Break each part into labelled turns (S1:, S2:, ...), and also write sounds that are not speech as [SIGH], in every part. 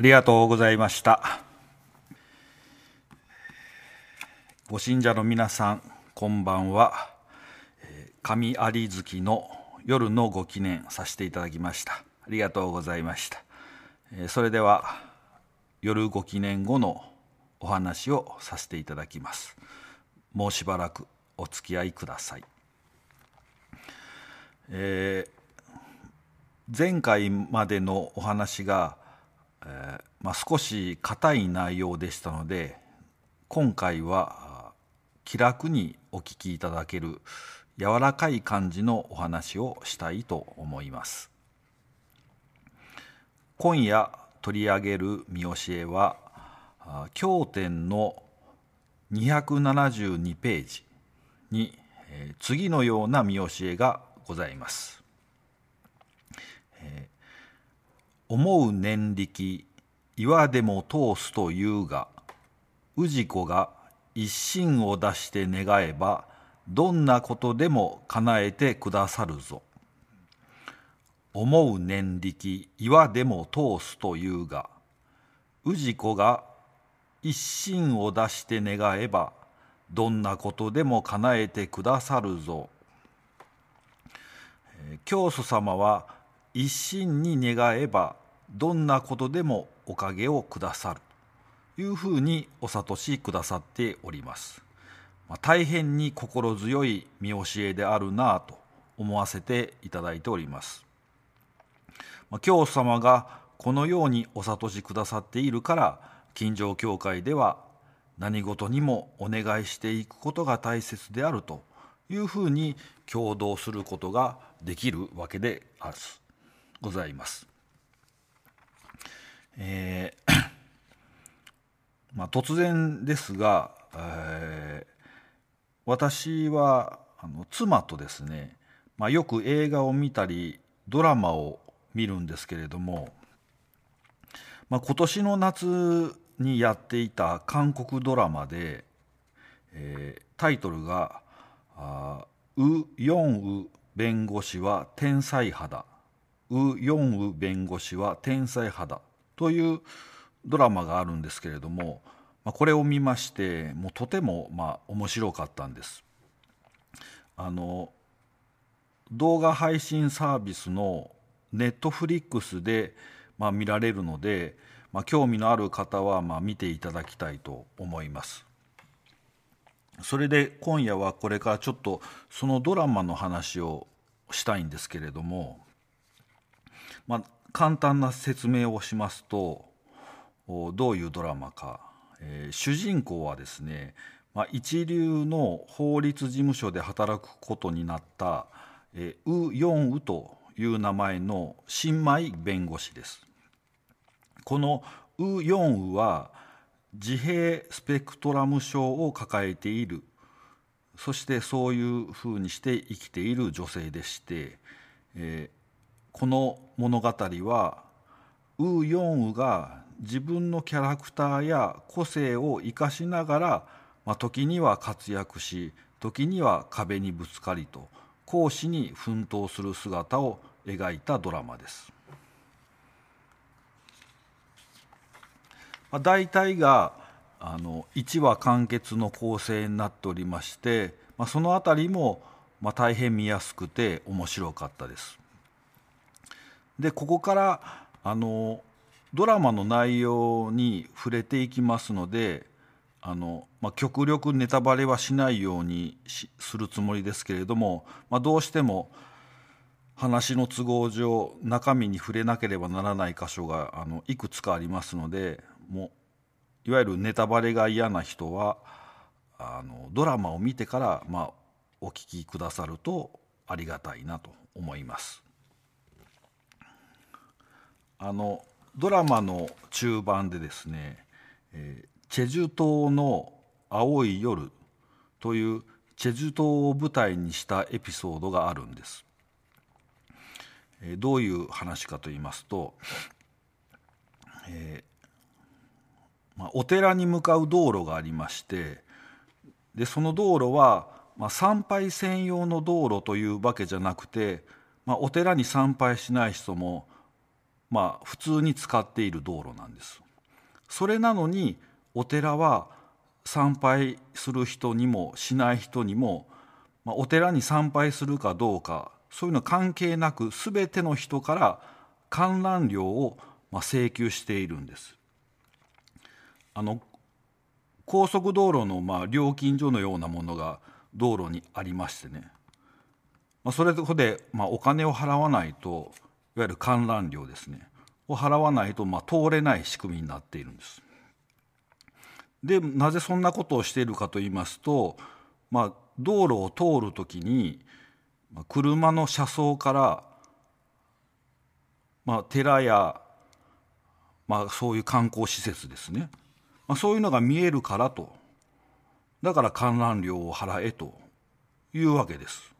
S1: ありがとうございました。ご信者の皆さんこんばんは。神有月の夜のご記念させていただきました。ありがとうございました。それでは夜ご記念後のお話をさせていただきます。もうしばらくお付き合いください、えー、前回までのお話が、えーまあ、少し硬い内容でしたので今回は気楽にお聞きいただける柔らかい感じのお話をしたいと思います今夜取り上げる見教えは経典の272ページに次のような見教えがございます。思う念力岩でも通すというが氏子が一心を出して願えばどんなことでも叶えてくださるぞ。思う念力岩でも通すというが氏子が一心を出して願えばどんなことでも叶えてくださるぞ。教祖様は一心に願えばどんなことでもおかげをくださるというふうにお諭しくださっております。まあ大変に心強い見教えであるなぁと思わせていただいております。まあ教祖様がこのようにお諭しくださっているから近所教会では何事にもお願いしていくことが大切であるというふうに共同することができるわけであるございます。えー [COUGHS] まあ、突然ですが、えー、私はあの妻とですね、まあ、よく映画を見たりドラマを見るんですけれども、まあ、今年の夏にやっていた韓国ドラマで、えー、タイトルが「ウ・ヨンウ弁護士は天才派だ」「ウ・ヨンウ弁護士は天才派だ」というドラマがあるんですけれども、まあ、これを見ましてもうとてもまあ面白かったんです。あの動画配信サービスのネットフリックスで、まあ、見られるので、まあ、興味のある方はまあ見ていただきたいと思います。それで今夜はこれからちょっとそのドラマの話をしたいんですけれども、まあ、簡単な説明をしますとどういうドラマか、えー、主人公はですね、まあ、一流の法律事務所で働くことになった、えー、ウ・ヨンウという名前の新米弁護士です。このウ・ヨンウは自閉スペクトラム症を抱えているそしてそういうふうにして生きている女性でして、えー、この物語はウ・ヨンウが自分のキャラクターや個性を生かしながら、まあ、時には活躍し時には壁にぶつかりと講師に奮闘する姿を描いたドラマです。まあ、大体があの1話完結の構成になっておりまして、まあ、その辺りもまあ大変見やすくて面白かったです。でここからあのドラマの内容に触れていきますのであの、まあ、極力ネタバレはしないようにするつもりですけれども、まあ、どうしても話の都合上中身に触れなければならない箇所があのいくつかありますのでもういわゆるネタバレが嫌な人はあのドラマを見てから、まあ、お聞きくださるとありがたいなと思います。あのドラマの中盤でですね、えー、チェジュ島の青い夜というチェジュ島を舞台にしたエピソードがあるんです。えー、どういう話かと言いますと、えーまあ、お寺に向かう道路がありましてでその道路は、まあ、参拝専用の道路というわけじゃなくて、まあ、お寺に参拝しない人もまあ普通に使っている道路なんです。それなのにお寺は参拝する人にもしない人にも、まあ、お寺に参拝するかどうかそういうの関係なく全ての人から観覧料をまあ請求しているんです。あの高速道路のまあ料金所のようなものが道路にありましてね、まあ、それでまあお金を払わないといわゆる観覧料ですねを払わないとまあ通れない仕組みになっているんです。でなぜそんなことをしているかと言いますと、まあ、道路を通る時に車の車窓から、まあ、寺や、まあ、そういう観光施設ですね、まあ、そういうのが見えるからとだから観覧料を払えというわけです。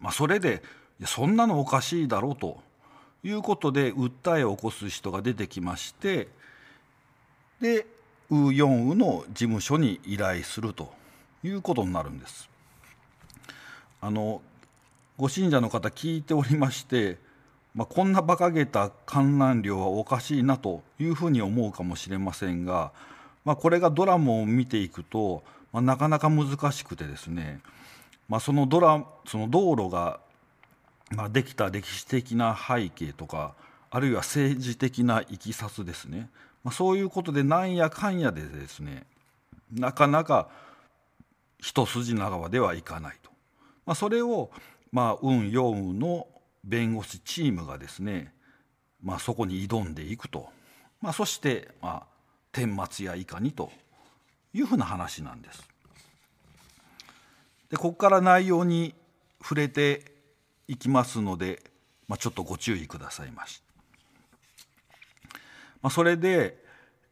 S1: まあ、それでそんなのおかしいだろうということで訴えを起こす人が出てきましてでウ・ヨンウの事務所に依頼するということになるんです。あのご信者の方聞いておりまして、まあ、こんな馬鹿げた観覧料はおかしいなというふうに思うかもしれませんが、まあ、これがドラマを見ていくと、まあ、なかなか難しくてですね、まあ、そのドラその道路がまあ、できた歴史的な背景とかあるいは政治的ないきさつですね、まあ、そういうことでなんやかんやでですねなかなか一筋縄ではいかないと、まあ、それを、まあ、運陽運の弁護士チームがですね、まあ、そこに挑んでいくと、まあ、そして、まあ、天末やいかにというふうな話なんです。でここから内容に触れていきますので、まあ、ちょっとご注意くださいまし。まあ、それで、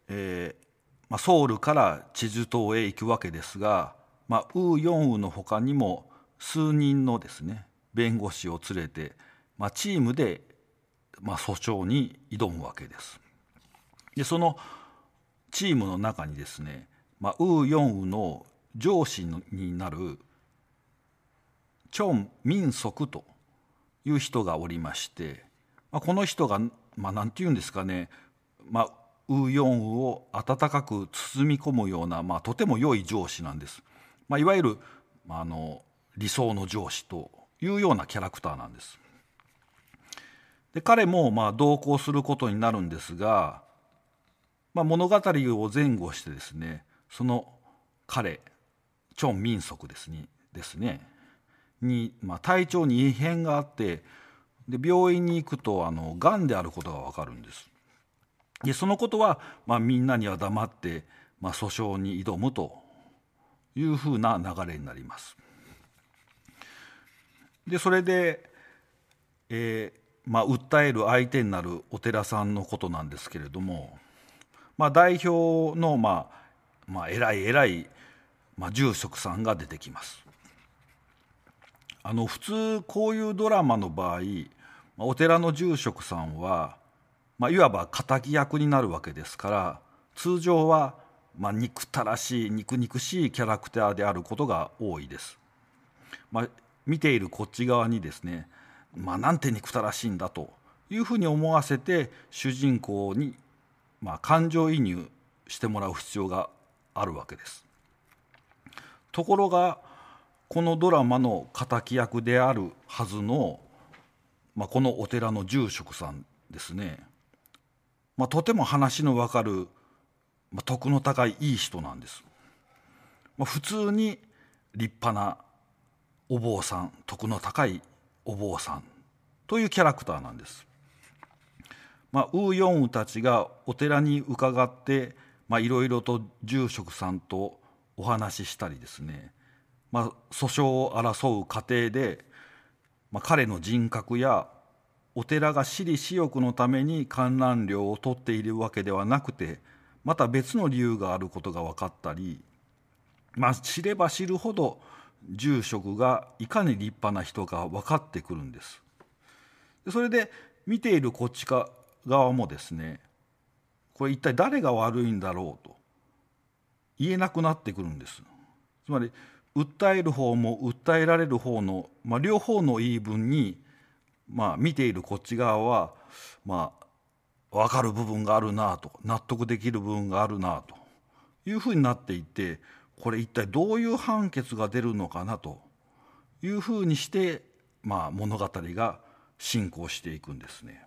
S1: えーまあ、ソウルからチェジュ島へ行くわけですが、まあ、ウー・ヨンウのほかにも数人のですね弁護士を連れて、まあ、チームで、まあ、訴訟に挑むわけです。でそのチームの中にですね、まあ、ウー・ヨンウの上司になるチョン・ミンソクという人がおりまして、まあ、この人が、まあ、なんて言うんですかね、まあ、ウ・ヨンウを温かく包み込むような、まあ、とても良い上司なんです。まあ、いわゆる、まあ、あの理想の上司というようなキャラクターなんです。で彼もまあ同行することになるんですが、まあ、物語を前後してですねその彼チョン・ミンソクですねですねに、まあ、体調に異変があってで病院に行くとあのがんであることが分かるんです。でそのことは、まあ、みんなには黙って、まあ、訴訟に挑むというふうな流れになります。でそれで、えーまあ、訴える相手になるお寺さんのことなんですけれども、まあ、代表の、まあまあ、偉い偉い、まあ、住職さんが出てきます。あの普通こういうドラマの場合お寺の住職さんは、まあ、いわば敵役になるわけですから通常は、まあ、憎たらしい憎々しいキャラクターであることが多いです。まあ、見ているこっち側にですね、まあ、なんて憎たらしいんだというふうに思わせて主人公に、まあ、感情移入してもらう必要があるわけです。ところがこのドラマの敵役であるはずの、まあ、このお寺の住職さんですね、まあ、とても話の分かる、まあ、徳の高いいい人なんです。まあ、普通に立派なお坊さん徳の高いお坊さんというキャラクターなんです。まあ、ウーヨンウたちがお寺に伺っていろいろと住職さんとお話ししたりですねまあ、訴訟を争う過程で、まあ、彼の人格やお寺が私利私欲のために観覧料を取っているわけではなくてまた別の理由があることが分かったり、まあ、知れば知るほど住職がいかに立派な人か分かってくるんです。それで見ているこっち側もですねこれ一体誰が悪いんだろうと言えなくなってくるんです。つまり訴える方も訴えられる方の、まあ、両方の言い分にまあ見ているこっち側はまあ分かる部分があるなと納得できる部分があるなというふうになっていてこれ一体どういう判決が出るのかなというふうにして、まあ、物語が進行していくんですね。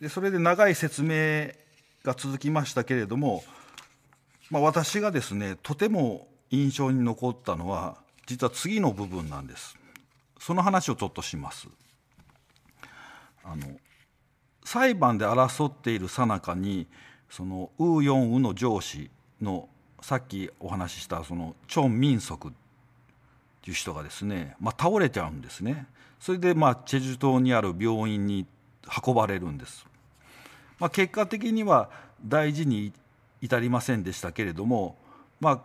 S1: でそれで長い説明が続きましたけれども、まあ、私がですねとても印象に残ったのは実は次の部分なんです。その話をちょっとします。あの裁判で争っているさなかにそのウーヨンウの上司のさっきお話ししたそのチョン・ミンソクっていう人がですね、まあ、倒れちゃうんですねそれでまあチェジュ島にある病院に運ばれるんです、まあ、結果的には大事に至りませんでしたけれども、まあ、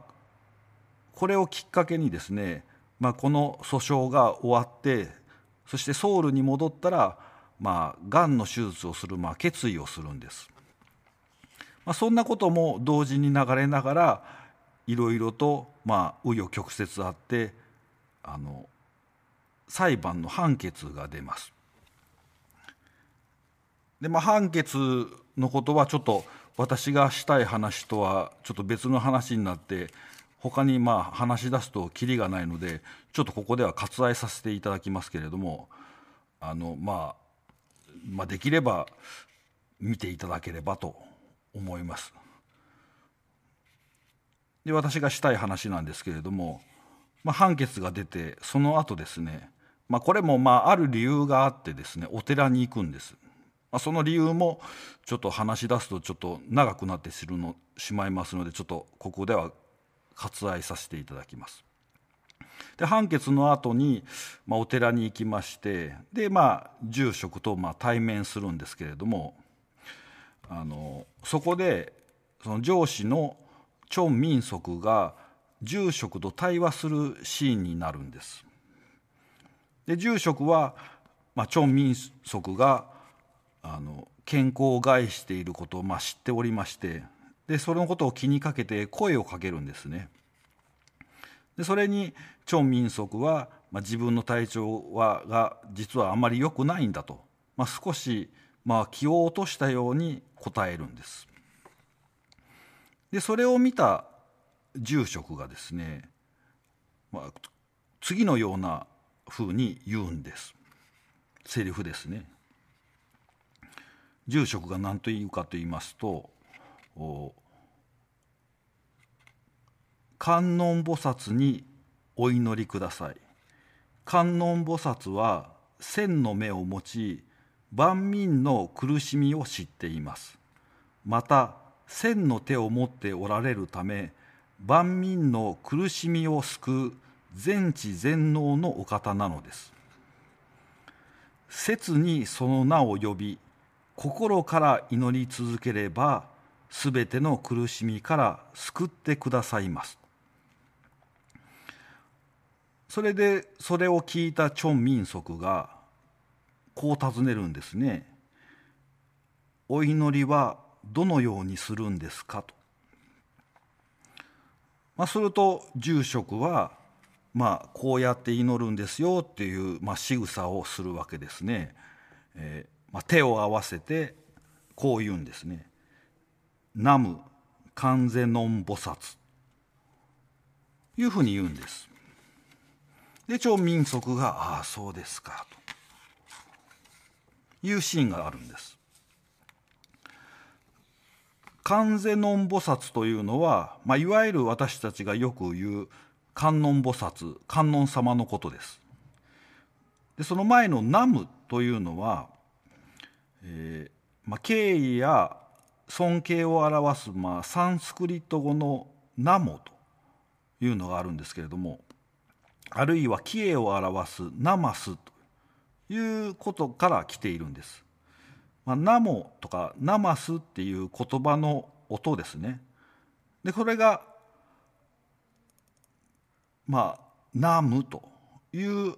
S1: これをきっかけにですね、まあ、この訴訟が終わってそしてソウルに戻ったらまあ、がんの手術をする、まあ、決意をするんです。まあ、そんなことも同時に流れながらいろいろとまあ紆余曲折あってあの裁判の判決が出ます。でまあ判決のことはちょっと私がしたい話とはちょっと別の話になって他にまあ話し出すときりがないのでちょっとここでは割愛させていただきますけれどもあのまあまあできれば見ていただければと思います。で私がしたい話なんですけれども、まあ、判決が出てその後ですね、まあ、これもまあある理由があってですねお寺に行くんです。まあ、その理由もちょっと話し出すとちょっと長くなってしのしまいますのでちょっとここでは割愛させていただきます。で判決の後にまあ、お寺に行きましてでまあ住職とまあ対面するんですけれどもあのそこでその上司のチョン・ミンソクが住職と対話するシーンになるんです。で住職は、まあ、チョン・ミンソクがあの健康を害していることを、まあ、知っておりましてでそのことを気にかけて声をかけるんですね。でそれにチョン・ミンソクは、まあ、自分の体調はが実はあまり良くないんだと、まあ、少しまあ、気を落としたように答えるんです。でそれを見た住職がですね、まあ、次のようなふうに言うんですセリフですね。住職が何と言うかと言いますと「観音菩薩にお祈りください」「観音菩薩は千の目を持ち万民の苦しみを知っています。また千の手を持っておられるため万民の苦しみを救う全知全能のお方なのです。切にその名を呼び心から祈り続ければすべての苦しみから救ってくださいますそれでそれを聞いたチョン・ミンソクがこう尋ねるんですね。お祈りはどのようにするんですかと。まあ、すると住職は、まあ、こうやって祈るんですよっていう、まあ、仕草をするわけですね。えーまあ、手を合わせてこう言うんですね。南無完全ノン菩薩いうふうに言うんです。で超民族が「ああそうですか」と。いうシーンがあるんです。観世音菩薩というのは、まあ、いわゆる私たちがよく言う観音菩薩観音様のことです。でその前の「南無」というのは、えーまあ、敬意や尊敬を表す、まあ、サンスクリット語の「ナモ」というのがあるんですけれどもあるいは帰依を表す「ナマス」ということから来ているんです。まあ、ナモとかナマスっていう言葉の音ですね。でこれがまあナムという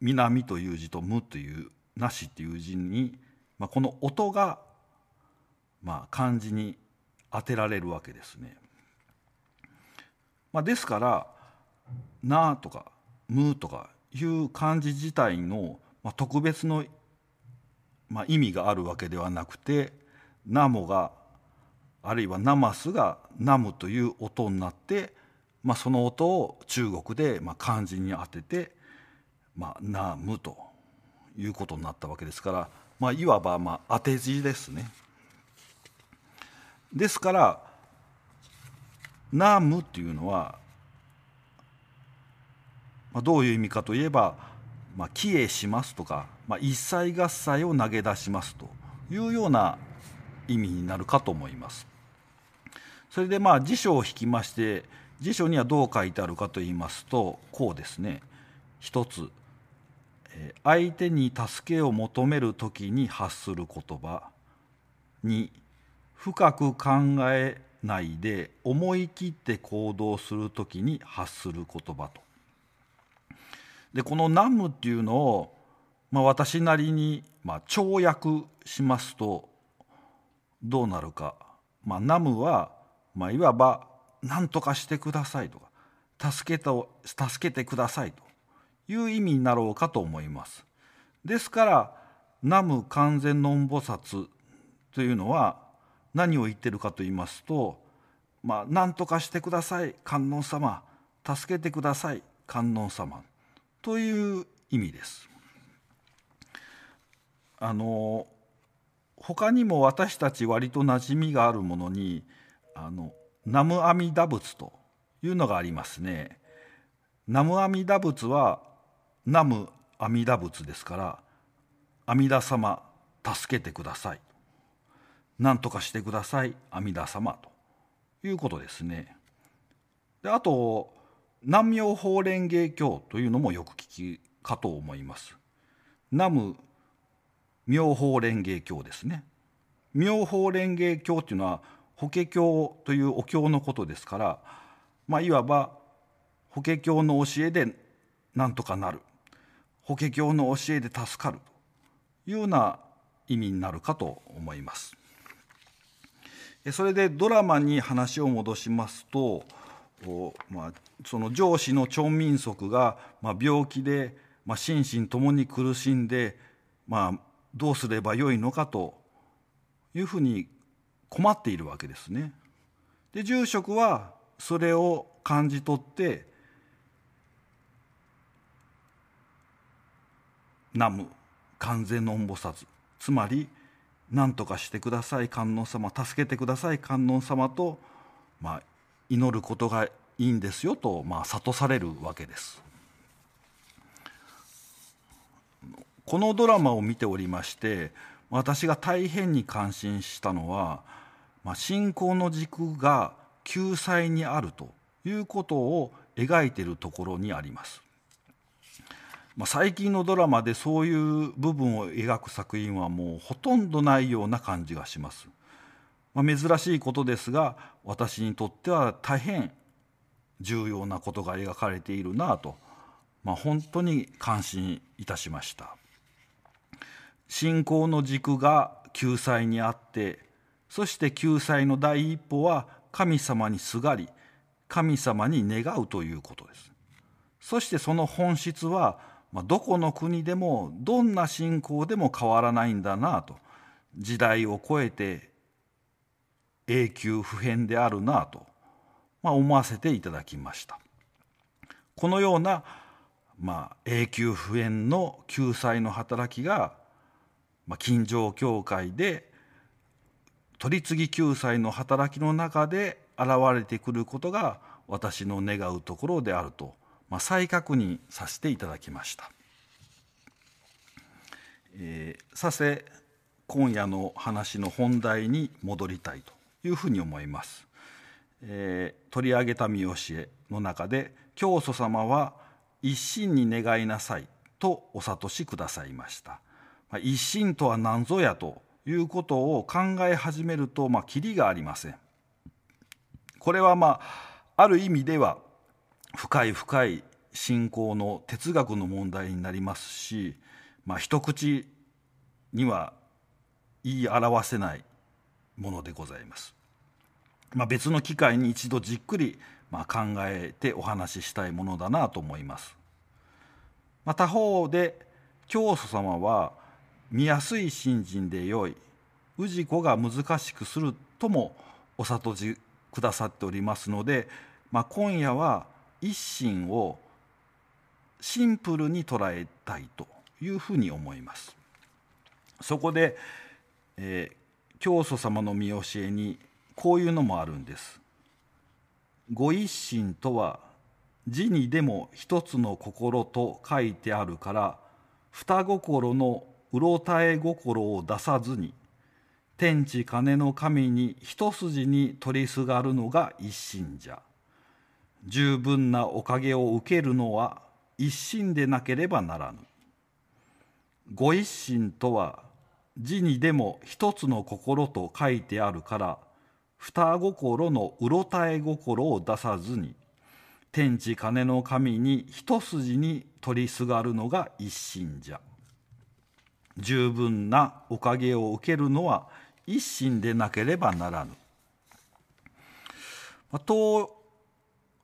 S1: 南という字と無というなしっていう字に、まあ、この音がまあ漢字に当てられるわけですね。まあ、ですから「な」とか「む」とかいう漢字自体の、まあ、特別の、まあ、意味があるわけではなくて「ナモ」があるいは「ナマス」が「ナム」という音になって、まあ、その音を中国で、まあ、漢字に当てて「まあ、ナム」ということになったわけですから、まあ、いわば、まあ、当て字ですね。ですから「ナム」っていうのはまあ、どういう意味かといえば「まあ、帰依します」とか、まあ、一切合切を投げ出しますというような意味になるかと思います。それでまあ辞書を引きまして辞書にはどう書いてあるかと言いますとこうですね一つ相手に助けを求める時に発する言葉2深く考えないで思い切って行動する時に発する言葉と。でこの南無っていうのを、まあ、私なりに、まあ、跳躍しますとどうなるか、まあ、南無は、まあ、いわば「何とかしてください」とか助けた「助けてください」と。いう意味になろうかと思います。ですから南無完全の恩菩薩というのは何を言ってるかと言いますと「まあ、何とかしてください観音様助けてください観音様」という意味です。あの他にも私たち割と馴染みがあるものにあの南無阿弥陀仏というのがありますね。南無阿弥陀仏は南無阿弥陀仏ですから阿弥陀様助けてください何とかしてください阿弥陀様ということですね。であと南妙法蓮華経というのもよく聞きかと思います。南無妙法蓮華経ですね。妙法蓮華経というのは法華経というお経のことですから、まあ、いわば法華経の教えでなんとかなる法華経の教えで助かるというような意味になるかと思います。それでドラマに話を戻しますとまあ、その上司のチョン・ミンソクが、まあ、病気で、まあ、心身ともに苦しんで、まあ、どうすればよいのかというふうに困っているわけですね。で住職はそれを感じ取って南無完全の恩菩薩つまり何とかしてください観音様助けてください観音様と、まあ、祈ることがいいんですよと、まあ、諭されるわけです。このドラマを見ておりまして私が大変に感心したのは、まあ、信仰の軸が救済にあるということを描いているところにあります。まあ、最近のドラマでそういう部分を描く作品はもうほとんどないような感じがします。まあ、珍しいことですが私にとっては大変重要なことが描かれているなと、まあ、本当に感心いたしました信仰の軸が救済にあってそして救済の第一歩は神様にすがり神様に願うということですそしてその本質は、まあ、どこの国でもどんな信仰でも変わらないんだなと。時代を超えて永久不変であるなと、まあ、思わせていただきました。このような、まあ、永久不変の救済の働きが、まあ、金城教会で取り次ぎ救済の働きの中で現れてくることが私の願うところであると、まあ、再確認させていただきました。えー、させ今夜の話の本題に戻りたいというふうに思います。えー、取り上げた見教えの中で教祖様は一心に願いなさいとお諭しくださいました。まあ、一心とは何ぞやということを考え始めると、まあ、キリがありません。これはまあある意味では深い深い信仰の哲学の問題になりますし、まあ、一口には言い表せないものでございます。まあ、別の機会に一度じっくりま考えてお話ししたいものだなと思います。まあ、他方で教祖様は見やすい信心でよい氏子が難しくするともお悟りくださっておりますので、まあ、今夜は一心をシンプルに捉えたいというふうに思います。そこで、えー、教祖様の見教えにこういうのもあるんです。ご一心とは字にでも一つの心と書いてあるから二心のうろたえ心を出さずに天地金の神に一筋に取りすがるのが一心じゃ十分なおかげを受けるのは一心でなければならぬご一心とは字にでも一つの心と書いてあるから二心のうろたえ心を出さずに天地金の神に一筋に取りすがるのが一心じゃ十分なおかげを受けるのは一心でなければならぬ。まあ、と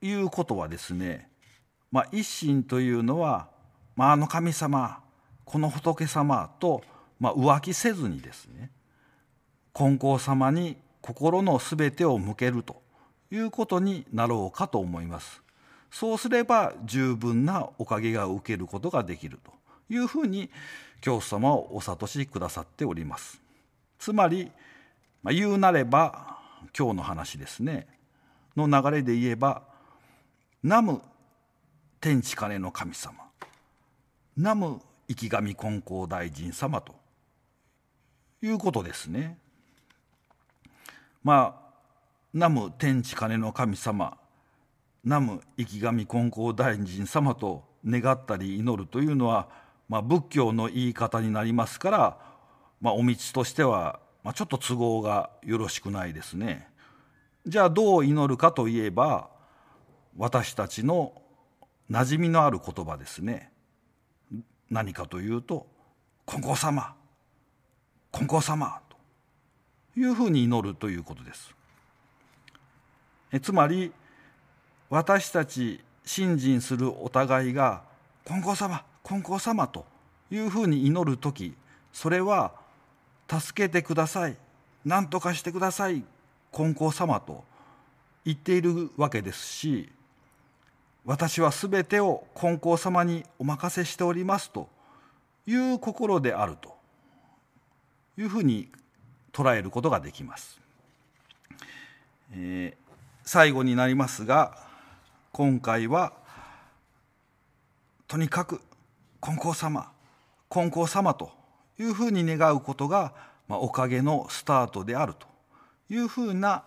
S1: いうことはですね、まあ、一心というのは、まあ、あの神様この仏様と、まあ、浮気せずにですね金光様に心のすべてを向けるということになろうかと思います。そうすれば十分なおかげが受けることができるというふうに教祖様をお諭しくださっております。つまり、まあ、言うなれば今日の話ですねの流れで言えば南無天地金の神様南無生神金光大臣様ということですね。まあ南無天地金の神様南無生神金光大臣様と願ったり祈るというのは、まあ、仏教の言い方になりますから、まあ、お道としては、まあ、ちょっと都合がよろしくないですね。じゃあどう祈るかといえば私たちの馴染みのある言葉ですね。何かというと「金光様金光様」というふうに祈るということです。えつまり私たち信心するお互いが「金光様金光様」というふうに祈る時それは「助けてください何とかしてください金光様」と言っているわけですし私は全てを金光様にお任せしておりますという心であるというふうに捉えることができます。えー、最後になりますが今回はとにかく金光様金光様というふうに願うことが、まあ、おかげのスタートであるというふうな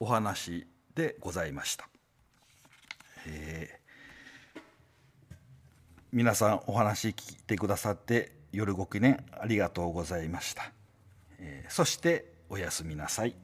S1: お話でございました。えー、皆さんお話聞いてくださって夜ごきねありがとうございました。えー、そしておやすみなさい。